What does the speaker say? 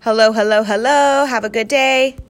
Hello, hello, hello. Have a good day.